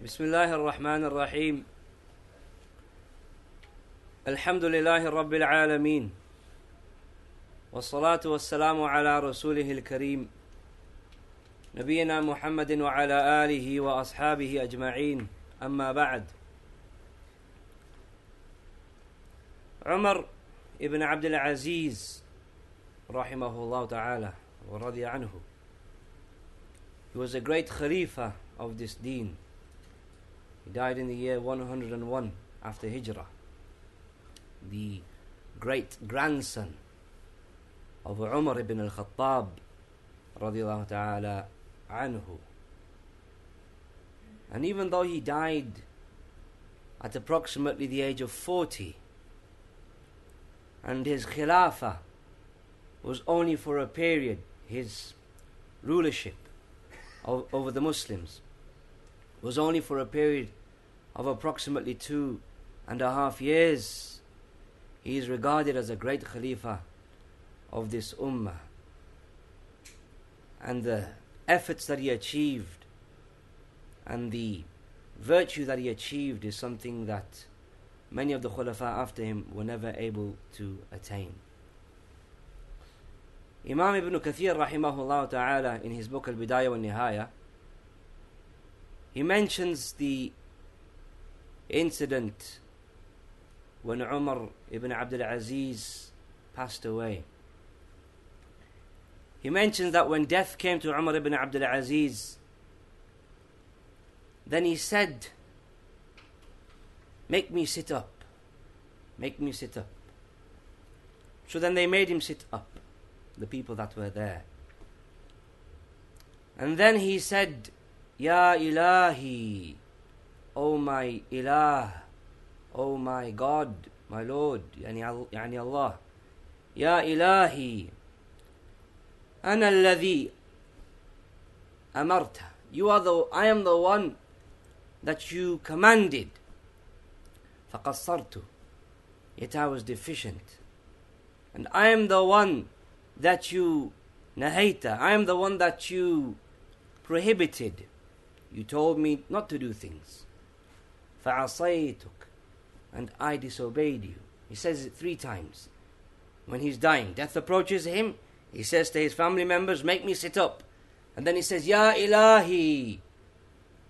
بسم الله الرحمن الرحيم. الحمد لله رب العالمين. والصلاة والسلام على رسوله الكريم. نبينا محمد وعلى آله وأصحابه أجمعين. أما بعد. عمر ابن عبد العزيز رحمه الله تعالى ورضي عنه. He was a great Khalifa of this deen. He died in the year 101 after Hijrah. The great grandson of Umar ibn al-Khattab radiallahu ta'ala anhu. And even though he died at approximately the age of 40, and his Khilafah was only for a period, his rulership over the Muslims was only for a period of approximately two and a half years. He is regarded as a great Khalifa of this Ummah. And the efforts that he achieved and the virtue that he achieved is something that many of the Khulafa after him were never able to attain. Imam Ibn Kathir rahimahullah ta'ala in his book Al-Bidayah wa Nihaya he mentions the incident when Umar ibn Abdul Aziz passed away. He mentions that when death came to Umar ibn Abdul Aziz, then he said, Make me sit up. Make me sit up. So then they made him sit up, the people that were there. And then he said, Ya Ilahi, O my Ilah, O my God, my Lord, يعني, يعني Allah. Ya Ilahi, أنا الذي أمرت. You are the, I am the one that you commanded. فقصرت. Yet I was deficient. And I am the one that you nahaita. I am the one that you prohibited. You told me not to do things. فَعَصَيْتُكَ And I disobeyed you. He says it three times. When he's dying, death approaches him. He says to his family members, Make me sit up. And then he says, Ya Ilahi,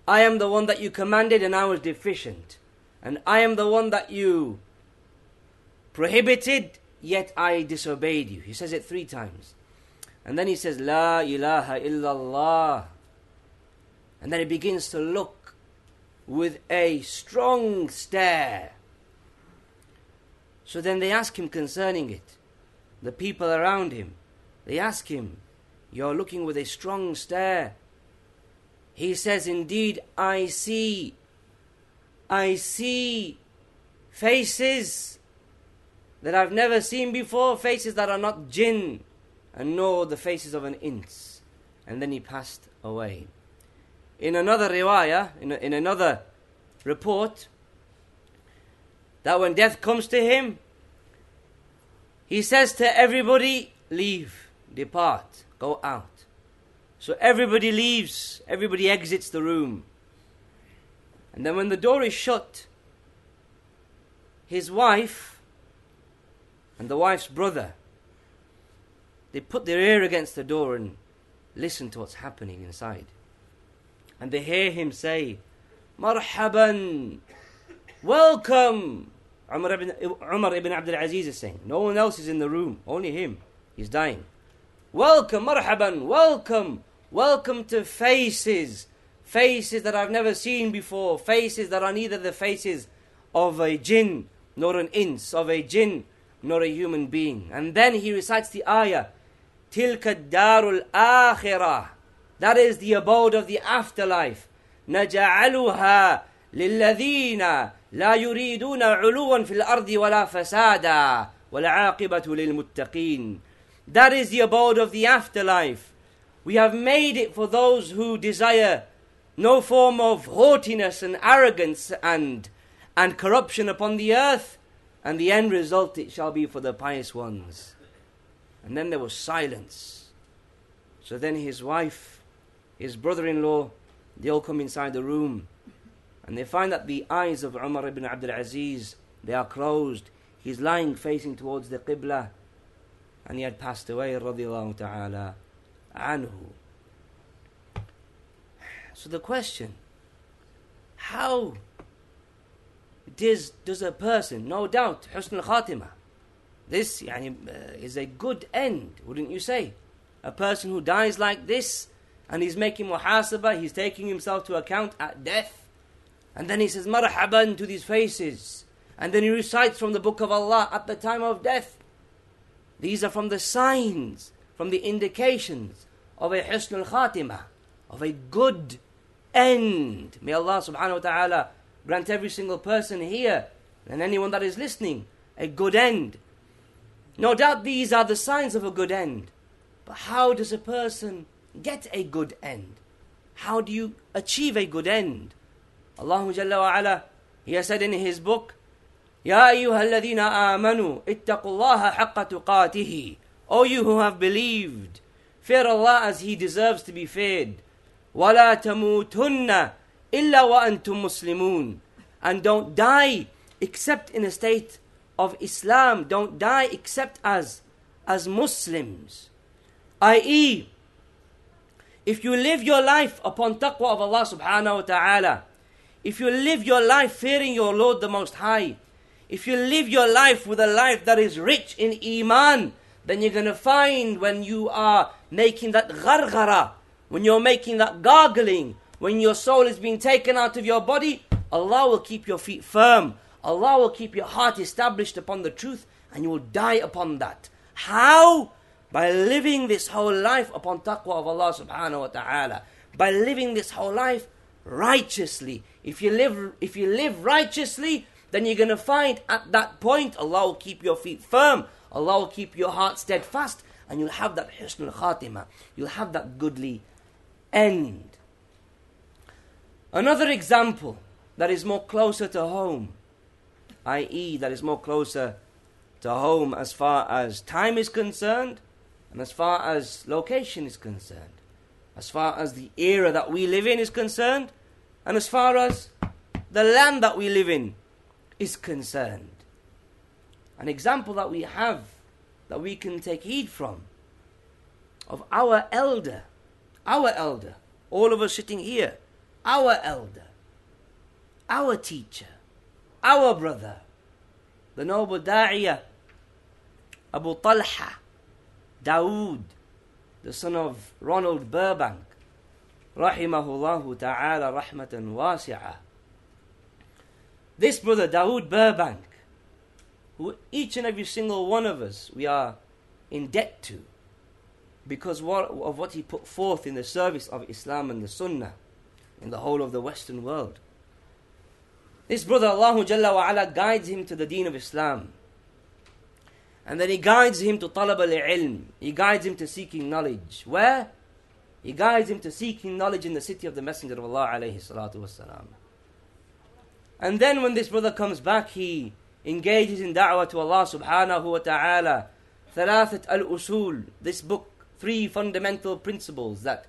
I am the one that you commanded and I was deficient. And I am the one that you prohibited, yet I disobeyed you. He says it three times. And then he says, La ilaha illallah. And then he begins to look with a strong stare. So then they ask him concerning it. The people around him, they ask him, You're looking with a strong stare. He says, Indeed, I see, I see faces that I've never seen before, faces that are not jinn, and nor the faces of an ins. And then he passed away in another riwayah, in, in another report, that when death comes to him, he says to everybody, Leave, depart, go out. So everybody leaves, everybody exits the room. And then when the door is shut, his wife and the wife's brother, they put their ear against the door and listen to what's happening inside and they hear him say, Marhaban, welcome. Umar ibn, Umar ibn Abdul Aziz is saying, No one else is in the room, only him. He's dying. Welcome, marhaban, welcome, welcome to faces. Faces that I've never seen before, faces that are neither the faces of a jinn nor an ins, of a jinn nor a human being. And then he recites the ayah, Tilka darul akhirah. that is the abode of the afterlife. نجعلها للذين لا يريدون علوا في الأرض ولا فسادا والعاقبة للمتقين. That is the abode of the afterlife. We have made it for those who desire no form of haughtiness and arrogance and, and corruption upon the earth, and the end result it shall be for the pious ones. And then there was silence. So then his wife his brother in law, they all come inside the room. and they find that the eyes of Umar ibn Abdul Aziz they are closed. He's lying facing towards the Qibla, and he had passed away, radiallahu ta'ala anhu. So the question, how does, does a person, no doubt, Husn al-Khatimah, this yani, uh, is a good end, wouldn't you say? A person who dies like this, and he's making muhasabah, he's taking himself to account at death, and then he says marhaban to these faces, and then he recites from the book of Allah at the time of death. These are from the signs, from the indications of a husn al-khatimah, of a good end. May Allah subhanahu wa ta'ala grant every single person here and anyone that is listening a good end. No doubt these are the signs of a good end. But how does a person get a good end? How do you achieve a good end? Allah Jalla wa ala, He has said in His book, Ya أيها الذين آمنوا اتقوا الله حق تقاته O you who have believed, fear Allah as He deserves to be feared. ولا تموتن إلا وأنتم مسلمون and don't die except in a state of Islam don't die except as as Muslims i.e. if you live your life upon taqwa of Allah subhanahu wa ta'ala if you live your life fearing your Lord the Most High if you live your life with a life that is rich in iman then you're going to find when you are making that gharghara when you're making that gargling, when your soul is being taken out of your body, Allah will keep your feet firm. Allah will keep your heart established upon the truth and you will die upon that. How? By living this whole life upon taqwa of Allah subhanahu wa ta'ala. By living this whole life righteously. If you live if you live righteously, then you're gonna find at that point Allah will keep your feet firm. Allah will keep your heart steadfast and you'll have that husn al-khatimah. You'll have that goodly end. Another example that is more closer to home, i.e., that is more closer to home as far as time is concerned and as far as location is concerned, as far as the era that we live in is concerned, and as far as the land that we live in is concerned. An example that we have that we can take heed from of our elder our elder, all of us sitting here, our elder, our teacher, our brother, the noble Da'iyah, Abu Talha, Dawood, the son of Ronald Burbank, rahimahullah ta'ala rahmatan wasi'ah. This brother, Dawood Burbank, who each and every single one of us we are in debt to, because of what he put forth in the service of Islam and the Sunnah in the whole of the Western world. This brother, Allah Jalla wa ala, guides him to the deen of Islam. And then he guides him to talab al-ilm. He guides him to seeking knowledge. Where? He guides him to seeking knowledge in the city of the Messenger of Allah alayhi salatu wasalam. And then when this brother comes back, he engages in da'wah to Allah subhanahu wa ta'ala. Thalathat al-Usul, this book three fundamental principles that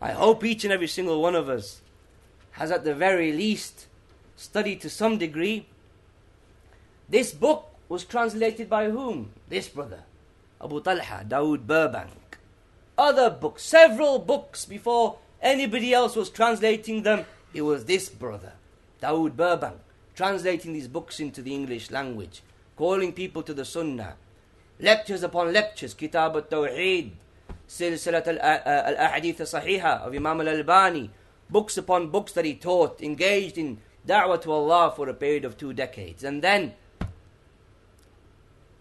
I hope each and every single one of us has at the very least studied to some degree. This book was translated by whom? This brother, Abu Talha, Dawood Burbank. Other books, several books before anybody else was translating them, it was this brother, Dawood Burbank, translating these books into the English language, calling people to the Sunnah, lectures upon lectures, Kitab al-Tawheed, Silsilat uh, uh, al-Ahadith al-Sahiha of Imam al-Albani, books upon books that he taught, engaged in da'wah to Allah for a period of two decades. And then,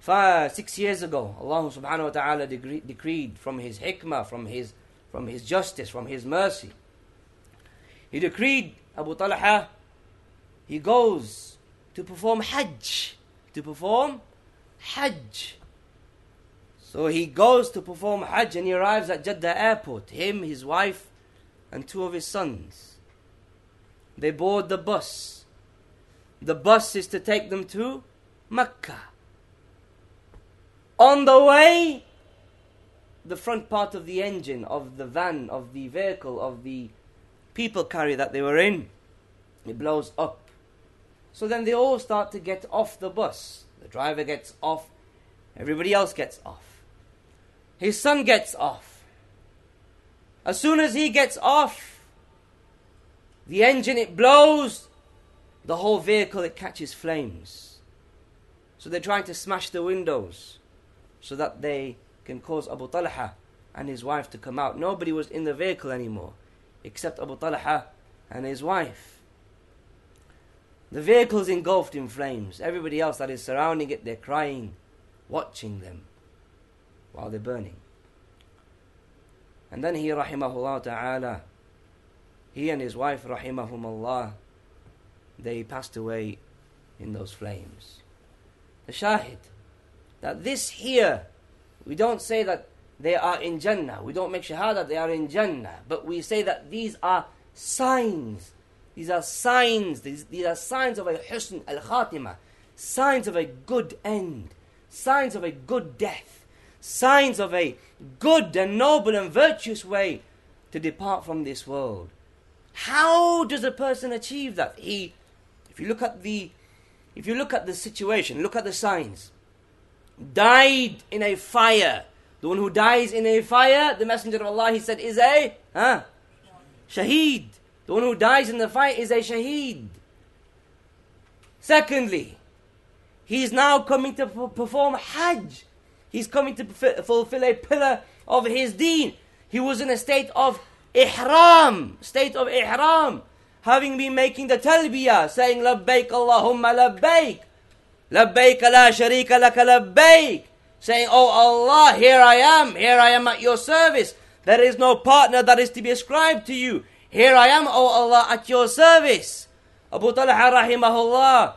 five, six years ago, Allah subhanahu wa ta'ala decreed from His hikmah, from His, from His justice, from His mercy. He decreed, Abu Talha, he goes to perform Hajj. To perform Hajj. So he goes to perform Hajj and he arrives at Jeddah airport. Him, his wife, and two of his sons. They board the bus. The bus is to take them to Mecca. On the way, the front part of the engine, of the van, of the vehicle, of the people carrier that they were in, It blows up. So then they all start to get off the bus. The driver gets off, everybody else gets off. His son gets off. As soon as he gets off, the engine it blows, the whole vehicle it catches flames. So they're trying to smash the windows so that they can cause Abu Talha and his wife to come out. Nobody was in the vehicle anymore except Abu Talha and his wife. The vehicle is engulfed in flames. Everybody else that is surrounding it, they're crying, watching them while they're burning. And then he, rahimahullah ta'ala, he and his wife, rahimahumullah, they passed away in those flames. The shahid, that this here, we don't say that they are in Jannah. We don't make shahada they are in Jannah. But we say that these are signs. These are signs. These, these are signs of a husn al khatima. Signs of a good end. Signs of a good death. Signs of a good and noble and virtuous way to depart from this world. How does a person achieve that? He, if you look at the, if you look at the situation, look at the signs. Died in a fire the one who dies in a fire, the Messenger of Allah, he said, is a huh? shaheed. The one who dies in the fire is a shaheed. Secondly, he is now coming to perform Hajj. He's coming to fulfill a pillar of his deen. He was in a state of ihram, state of ihram, having been making the talbiyah, saying labbaik Allahumma labbaik, labbaik la sharika laka labbaik saying, Oh Allah, here I am, here I am at your service. There is no partner that is to be ascribed to you. Here I am, O Allah, at your service. Abu Talha rahimahullah,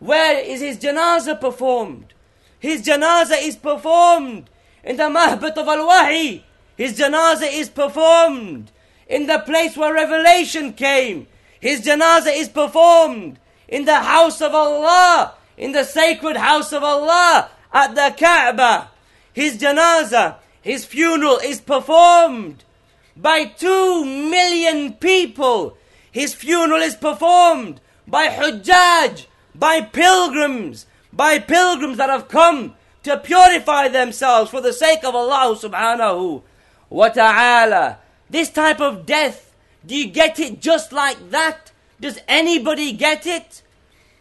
where is his janazah performed? His janazah is performed in the mahbat of al-wahi. His janazah is performed in the place where revelation came. His janazah is performed in the house of Allah, in the sacred house of Allah, at the Kaaba. His janazah, his funeral is performed by two million people. His funeral is performed by Hujjaj, by pilgrims, by pilgrims that have come to purify themselves for the sake of Allah subhanahu wa ta'ala. This type of death, do you get it just like that? Does anybody get it?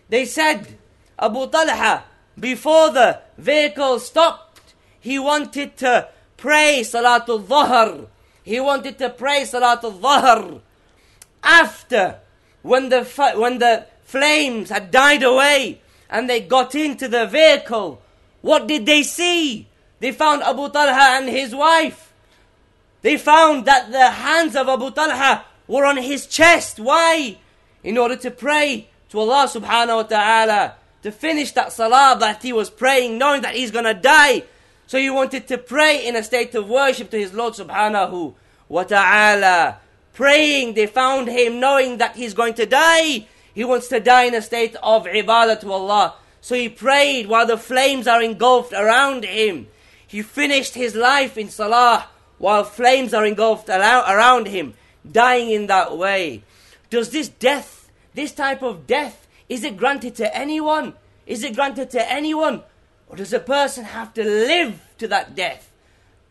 They said, Abu Talha, before the vehicle stopped, he wanted to pray Salatul Dhuhr. He wanted to pray Salatul Dhuhr. After, when the, when the flames had died away and they got into the vehicle, what did they see? They found Abu Talha and his wife. They found that the hands of Abu Talha were on his chest. Why? In order to pray to Allah subhanahu wa ta'ala to finish that salah that he was praying, knowing that he's gonna die. So he wanted to pray in a state of worship to his Lord subhanahu wa ta'ala. Praying, they found him knowing that he's going to die. He wants to die in a state of ibadah to Allah. So he prayed while the flames are engulfed around him. He finished his life in salah while flames are engulfed around him, dying in that way. Does this death, this type of death, is it granted to anyone? Is it granted to anyone? Or does a person have to live to that death?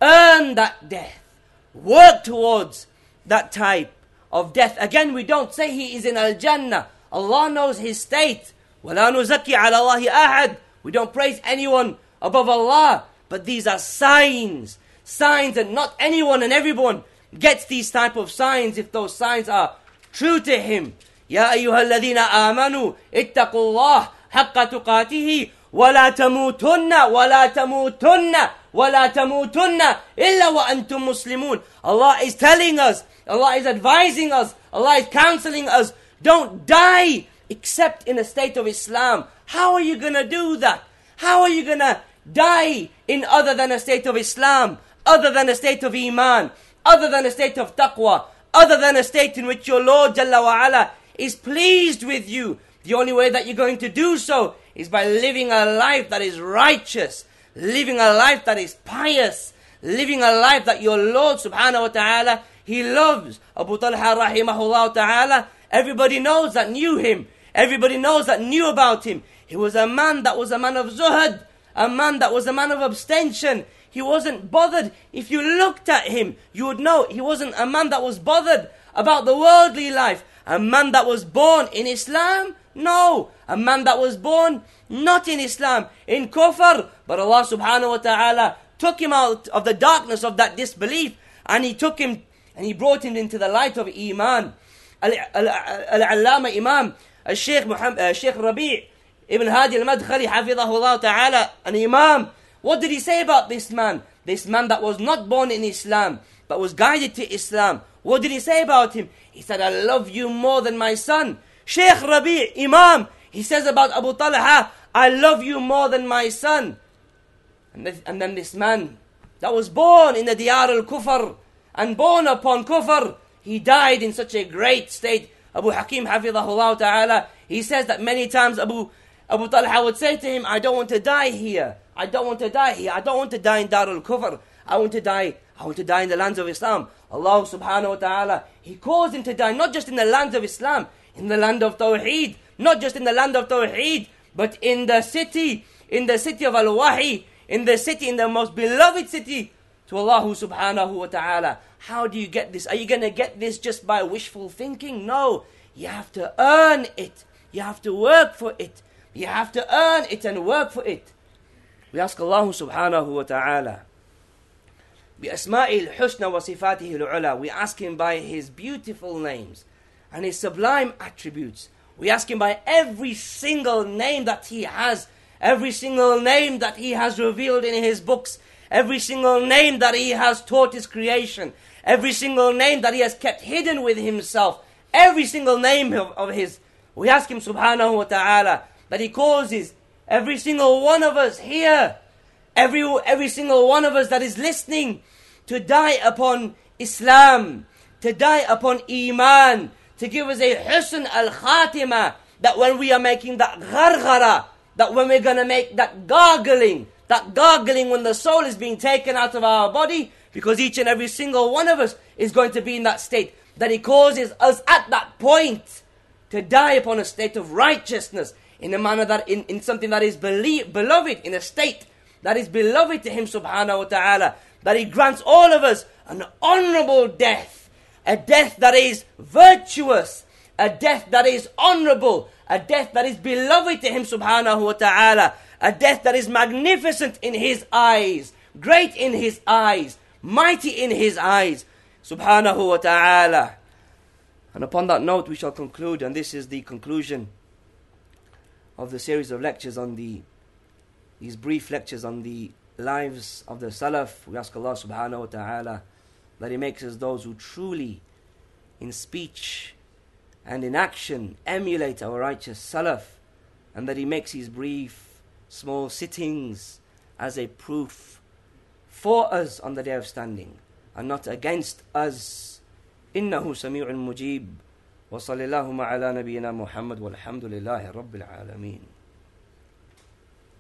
Earn that death? Work towards that type of death? Again, we don't say he is in Al Jannah. Allah knows his state. وَلَا نُزَكِّي عَلَى اللَّهِ أَحَدٍ We don't praise anyone above Allah. But these are signs. Signs and not anyone and everyone gets these type of signs if those signs are true to him. يا أيها الذين آمنوا اتقوا الله حق تقاته ولا تموتن ولا تموتن ولا تموتن إلا وأنتم مسلمون Allah is telling us, Allah is advising us, Allah is counseling us, don't die except in a state of Islam. How are you going to do that? How are you going to die in other than a state of Islam, other than a state of Iman, other than a state of taqwa, other than a state in which your Lord Jalla wa'ala is pleased with you. The only way that you're going to do so is by living a life that is righteous, living a life that is pious, living a life that your Lord subhanahu wa ta'ala, He loves. Abu Talha rahimahullah ta'ala Everybody knows that knew him. Everybody knows that knew about him. He was a man that was a man of zuhud, a man that was a man of abstention. He wasn't bothered. If you looked at him, you would know he wasn't a man that was bothered about the worldly life. A man that was born in Islam? No. A man that was born not in Islam, in kufr. But Allah subhanahu wa ta'ala took him out of the darkness of that disbelief and he took him and he brought him into the light of Iman. Al-Allama Imam, uh, Al-Sheikh, Muhammad, uh, Sheikh Rabi' Ibn Hadi al-Madkhali, Hafidahullah ta'ala, an Imam. What did he say about this man? This man that was not born in Islam, but was guided to Islam. What did he say about him? He said, I love you more than my son. Sheikh Rabi, Imam, he says about Abu Talha, I love you more than my son. And, and then this man that was born in the Diyar al-Kufr and born upon Kufr, he died in such a great state. Abu Hakim Hafidahullah Ta'ala, he says that many times Abu, Abu Talha would say to him, I don't want to die here. I don't want to die here. I don't want to die in Dar al Kufr. I want to die. I want to die in the lands of Islam. Allah subhanahu wa ta'ala, He caused him to die not just in the lands of Islam, in the land of Tawheed, not just in the land of Tawheed, but in the city, in the city of Al-Wahi, in the city, in the most beloved city to Allah subhanahu wa ta'ala. How do you get this? Are you going to get this just by wishful thinking? No. You have to earn it. You have to work for it. You have to earn it and work for it. We ask Allah subhanahu wa ta'ala. بأسمائه الحسنى وصفاته العلى We ask Him by His beautiful names and His sublime attributes. We ask Him by every single name that He has, every single name that He has revealed in His books, every single name that He has taught His creation, every single name that He has kept hidden with Himself, every single name of, of His. We ask Him subhanahu wa ta'ala that He causes every single one of us here, every, every single one of us that is listening, to die upon Islam, to die upon Iman, to give us a husn al khatima, that when we are making that gharghara, that when we're going to make that gargling, that gargling when the soul is being taken out of our body, because each and every single one of us is going to be in that state, that He causes us at that point to die upon a state of righteousness, in a manner that, in, in something that is belie- beloved, in a state that is beloved to Him subhanahu wa ta'ala, that He grants all of us an honorable death, a death that is virtuous, a death that is honorable, a death that is beloved to Him subhanahu wa ta'ala, a death that is magnificent in His eyes, great in His eyes, mighty in His eyes, subhanahu wa ta'ala. And upon that note, we shall conclude, and this is the conclusion of the series of lectures on the these brief lectures on the lives of the Salaf. We ask Allah subhanahu wa ta'ala that He makes us those who truly, in speech and in action, emulate our righteous Salaf, and that He makes these brief, small sittings as a proof for us on the day of standing, and not against us. إنه سميع مجيب وصلى اللهم على نبينا محمد والحمد لله رب العالمين